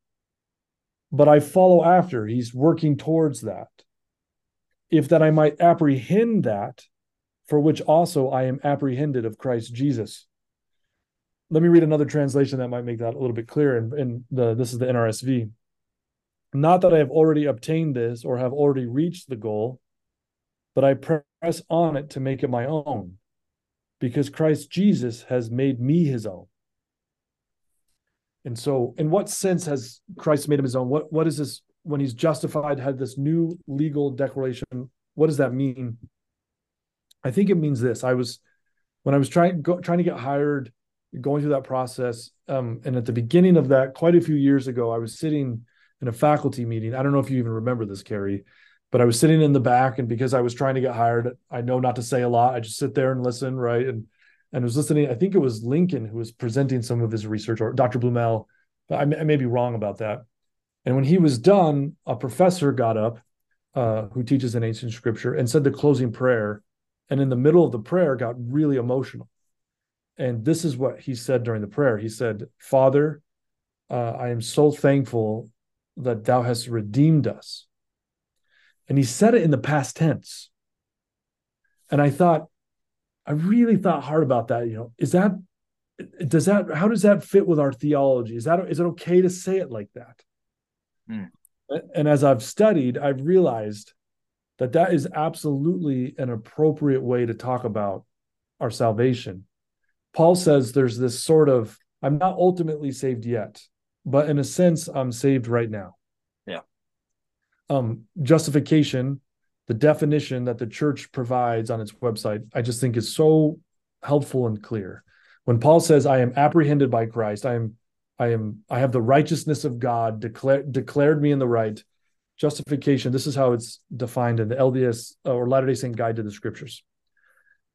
but I follow after. He's working towards that. If that I might apprehend that, for which also I am apprehended of Christ Jesus. Let me read another translation that might make that a little bit clearer. And, the, this is the NRSV. Not that I have already obtained this or have already reached the goal, but I press on it to make it my own, because Christ Jesus has made me his own. And so, in what sense has Christ made him his own? What what is this when he's justified, had this new legal declaration? What does that mean? I think it means this. I was when I was trying go, trying to get hired, going through that process, um, and at the beginning of that, quite a few years ago, I was sitting in a faculty meeting. I don't know if you even remember this, Kerry, but I was sitting in the back, and because I was trying to get hired, I know not to say a lot. I just sit there and listen, right? And and was listening. I think it was Lincoln who was presenting some of his research, or Dr. Blumell. I may, I may be wrong about that. And when he was done, a professor got up uh, who teaches in ancient scripture and said the closing prayer. And in the middle of the prayer, got really emotional. And this is what he said during the prayer. He said, Father, uh, I am so thankful that thou hast redeemed us. And he said it in the past tense. And I thought, I really thought hard about that. You know, is that does that how does that fit with our theology? Is that is it okay to say it like that? Hmm. And as I've studied, I've realized that that is absolutely an appropriate way to talk about our salvation. Paul says there's this sort of I'm not ultimately saved yet but in a sense, I'm saved right now. Yeah. Um, justification, the definition that the church provides on its website, I just think is so helpful and clear. When Paul says, "I am apprehended by Christ," I am, I am, I have the righteousness of God declared declared me in the right. Justification. This is how it's defined in the LDS uh, or Latter Day Saint Guide to the Scriptures.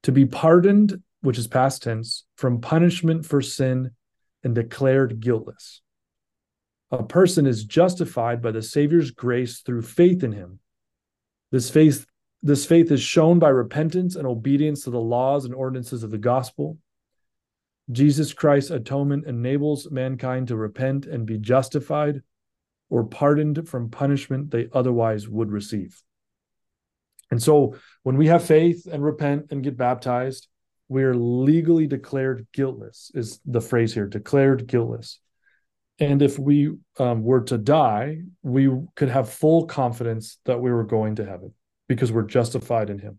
To be pardoned, which is past tense, from punishment for sin and declared guiltless a person is justified by the Savior's grace through faith in him. This faith, this faith is shown by repentance and obedience to the laws and ordinances of the gospel. Jesus Christ's atonement enables mankind to repent and be justified or pardoned from punishment they otherwise would receive. And so when we have faith and repent and get baptized, we are legally declared guiltless, is the phrase here declared guiltless. And if we um, were to die, we could have full confidence that we were going to heaven because we're justified in Him.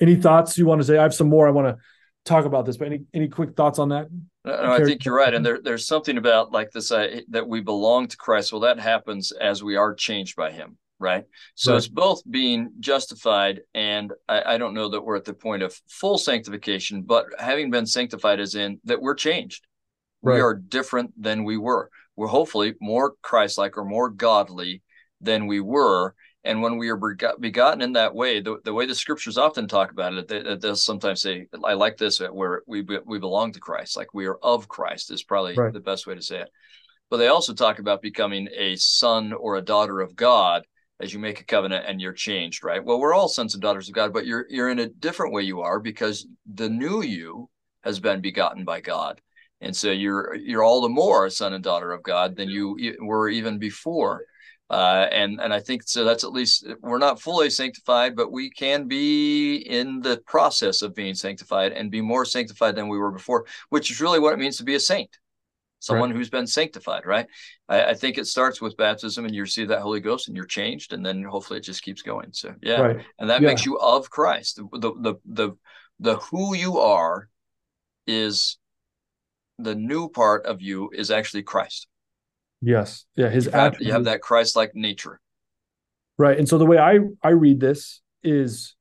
Any thoughts you want to say? I have some more I want to talk about this, but any any quick thoughts on that? No, I think you're right, and there, there's something about like this uh, that we belong to Christ. Well, that happens as we are changed by Him, right? So right. it's both being justified, and I, I, don't know that we're at the point of full sanctification, but having been sanctified is in that we're changed. Right. We are different than we were. We're hopefully more Christ-like or more godly than we were, and when we are begotten in that way, the, the way the scriptures often talk about it, they, they'll sometimes say, I like this, uh, where we, we belong to Christ, like we are of Christ, is probably right. the best way to say it. But they also talk about becoming a son or a daughter of God as you make a covenant and you're changed, right? Well, we're all sons and daughters of God, but you're you're in a different way you are because the new you has been begotten by God. And so you're you're all the more a son and daughter of God than you were even before. Uh, and and I think so. That's at least we're not fully sanctified, but we can be in the process of being sanctified and be more sanctified than we were before, which is really what it means to be a saint, someone right. who's been sanctified. Right? I, I, think it starts with baptism, and you receive that Holy Ghost, and you're changed, and then hopefully it just keeps going. So yeah, right. and that yeah. makes you of Christ. The, the the the the who you are is the new part of you is actually Christ. Yes. Yeah. His you have, you have that Christ-like nature. Right. And so the way I I read this is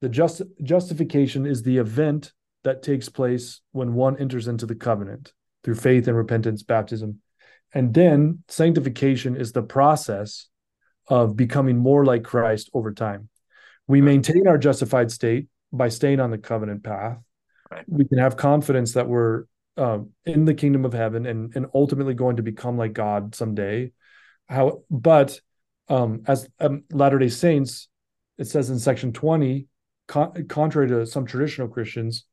the just justification is the event that takes place when one enters into the covenant through faith and repentance, baptism. And then sanctification is the process of becoming more like Christ over time. We maintain our justified state by staying on the covenant path. Right. We can have confidence that we're um, in the kingdom of heaven and and ultimately going to become like God someday. How, but um, as um, Latter Day Saints, it says in section twenty, con- contrary to some traditional Christians,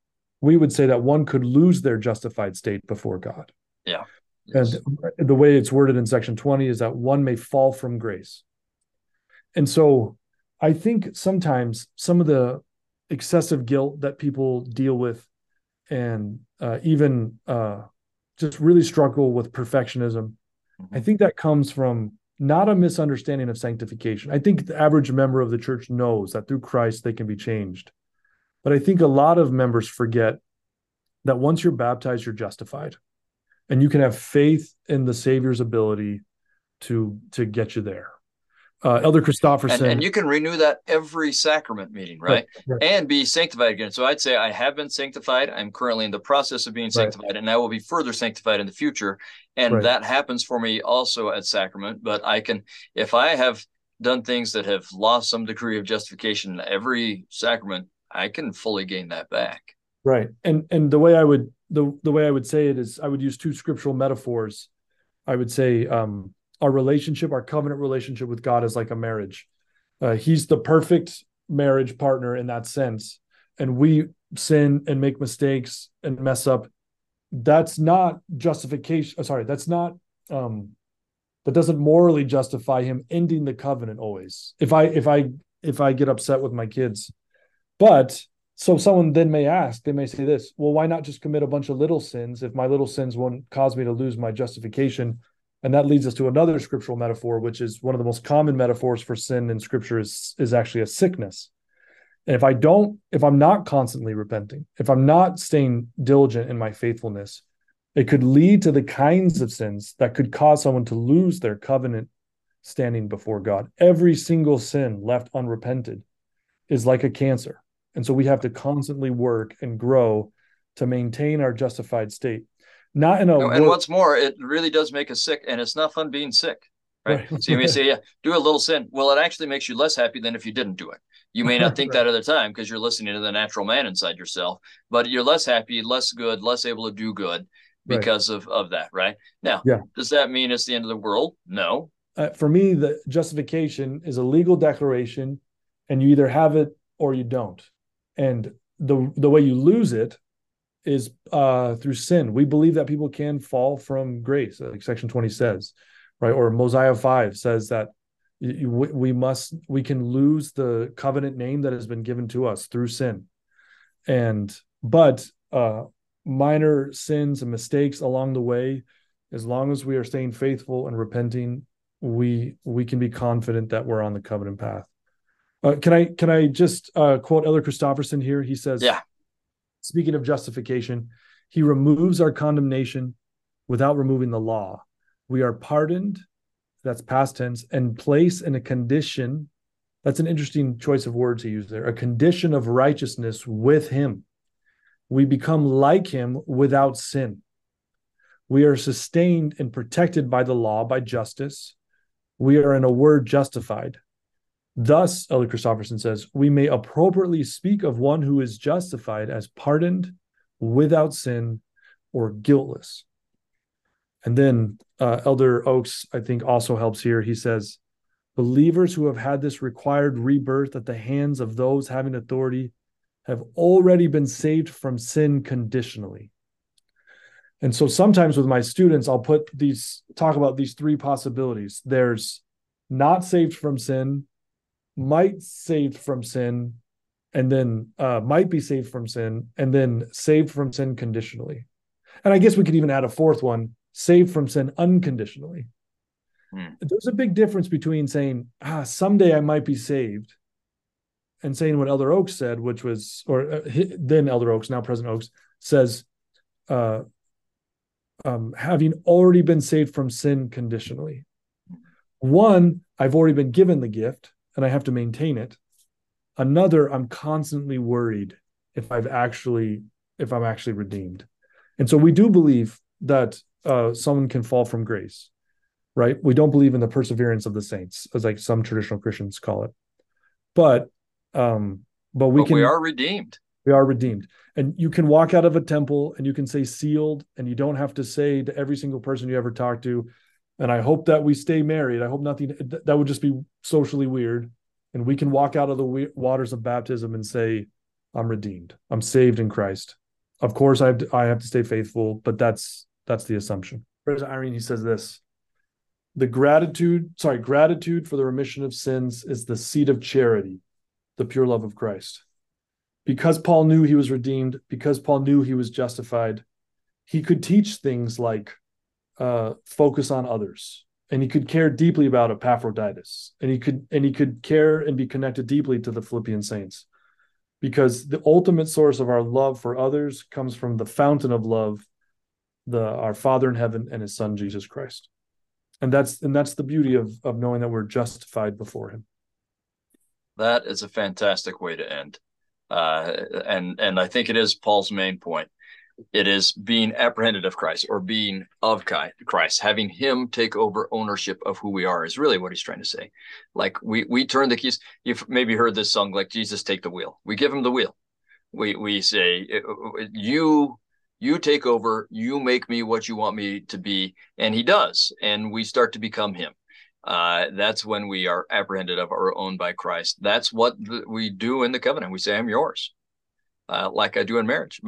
we would say that one could lose their justified state before God. Yeah. Yes. And the way it's worded in section 20 is that one may fall from grace. And so I think sometimes some of the excessive guilt that people deal with and uh, even uh, just really struggle with perfectionism. Mm-hmm. I think that comes from not a misunderstanding of sanctification. I think the average member of the church knows that through Christ they can be changed. But I think a lot of members forget that once you're baptized, you're justified. And you can have faith in the Savior's ability to to get you there uh, Elder Christofferson. And, and, you can renew that every sacrament meeting, right? Right, right? And be sanctified again. So I'd say I have been sanctified. I'm currently in the process of being sanctified, and I will be further sanctified in the future. And that happens for me also at sacrament. But I can, if I have done things that have lost some degree of justification in every sacrament, I can fully gain that back. Right. And and the way I would the the way I would say it is I would use two scriptural metaphors. I would say um our relationship, our covenant relationship with God is like a marriage. Uh, he's the perfect marriage partner in that sense. And we sin and make mistakes and mess up. That's not justification. Uh, sorry, that's not um that doesn't morally justify him ending the covenant always. If I if I if I get upset with my kids. But so someone then may ask, they may say this, well, why not just commit a bunch of little sins if my little sins won't cause me to lose my justification? And that leads us to another scriptural metaphor, which is one of the most common metaphors for sin in scripture is, is actually a sickness. And if I don't, if I'm not constantly repenting, if I'm not staying diligent in my faithfulness, it could lead to the kinds of sins that could cause someone to lose their covenant standing before God. Every single sin left unrepented is like a cancer. And so we have to constantly work and grow to maintain our justified state. Not in a no, and what's more, it really does make us sick, and it's not fun being sick. Right. right. So you may *laughs* say, yeah, do a little sin. Well, it actually makes you less happy than if you didn't do it. You may not *laughs* think right. that at the time because you're listening to the natural man inside yourself, but you're less happy, less good, less able to do good because right. of, of that. Right. Now, yeah. does that mean it's the end of the world? No. Uh, for me, the justification is a legal declaration, and you either have it or you don't. And the the way you lose it is uh, through sin. We believe that people can fall from grace, like Section 20 says, right? Or Mosiah 5 says that we must, we can lose the covenant name that has been given to us through sin. And, but uh, minor sins and mistakes along the way, as long as we are staying faithful and repenting, we we can be confident that we're on the covenant path. Uh, can I can I just uh, quote Elder Christofferson here? He says, "Yeah, speaking of justification, He removes our condemnation without removing the law. We are pardoned, that's past tense, and place in a condition. That's an interesting choice of words he used there a condition of righteousness with him. We become like him without sin. We are sustained and protected by the law, by justice. We are, in a word, justified. Thus, Elder Christofferson says, we may appropriately speak of one who is justified as pardoned, without sin, or guiltless. And then uh, Elder Oaks, I think, also helps here. He says, believers who have had this required rebirth at the hands of those having authority have already been saved from sin conditionally. And so sometimes with my students, I'll put these, talk about these three possibilities. There's not saved from sin, might saved from sin, and then uh, might be saved from sin, and then saved from sin conditionally. And I guess we could even add a fourth one saved from sin unconditionally. Hmm. There's a big difference between saying, ah, someday I might be saved, and saying what Elder Oaks said, which was, or uh, then Elder Oaks, now President Oaks, says, uh, um, having already been saved from sin conditionally. One, I've already been given the gift and I have to maintain it. Another, I'm constantly worried if I've actually if I'm actually redeemed. And so we do believe that uh, someone can fall from grace, right? We don't believe in the perseverance of the saints, as like some traditional Christians call it. But um, but we but can we are redeemed. We are redeemed. And you can walk out of a temple and you can say sealed, and you don't have to say to every single person you ever talk to, and I hope that we stay married. I hope nothing that would just be socially weird. And we can walk out of the waters of baptism and say, I'm redeemed. I'm saved in Christ. Of course, I have to, I have to stay faithful, but that's that's the assumption. President Eyring, he says this: the gratitude, sorry, gratitude for the remission of sins is the seed of charity, the pure love of Christ. Because Paul knew he was redeemed, because Paul knew he was justified, he could teach things like uh, focus on others, and he could care deeply about Epaphroditus, and he could and he could care and be connected deeply to the Philippian saints, because the ultimate source of our love for others comes from the fountain of love the our Father in heaven and his son Jesus Christ. And that's and that's the beauty of of knowing that we're justified before him. That is a fantastic way to end. Uh, and and I think it is Paul's main point. It is being apprehended of Christ or being of Christ, having Him take over ownership of who we are is really what he's trying to say. Like we we turn the keys. You've maybe heard this song, like Jesus, take the wheel. We give Him the wheel. We we say, you you take over. You make me what you want me to be. And he does. And we start to become him. Uh, that's when we are apprehended of our own by christ. That's what the, we do in the covenant. We say i'm yours. Uh, like i do in marriage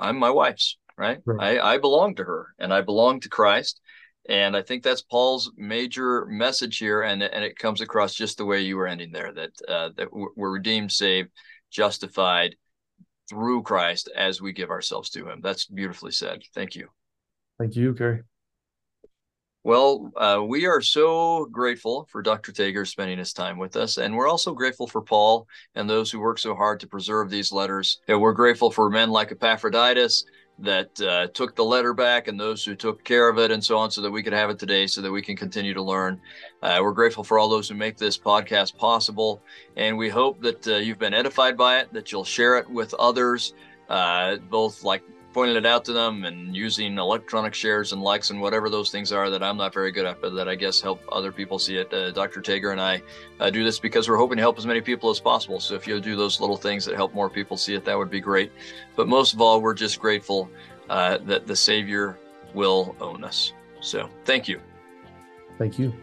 i'm my wife's right, right. I, I belong to her and i belong to christ and i think that's paul's major message here and, and it comes across just the way you were ending there that uh, that we're redeemed saved justified through Christ as we give ourselves to Him. That's beautifully said. Thank you. Thank you, Kerry. Well, uh, we are so grateful for Dr. Taeger spending his time with us. And we're also grateful for Paul and those who work so hard to preserve these letters. And we're grateful for men like Epaphroditus that uh, took the letter back and those who took care of it and so on so that we could have it today so that we can continue to learn. Uh, we're grateful for all those who make this podcast possible. And we hope that uh, you've been edified by it, that you'll share it with others, uh, both like pointing it out to them and using electronic shares and likes and whatever those things are that I'm not very good at, but that I guess help other people see it. Uh, Dr. Taeger and I uh, do this because we're hoping to help as many people as possible. So if you'll do those little things that help more people see it, that would be great. But most of all, we're just grateful uh, that the Savior will own us. So thank you. Thank you.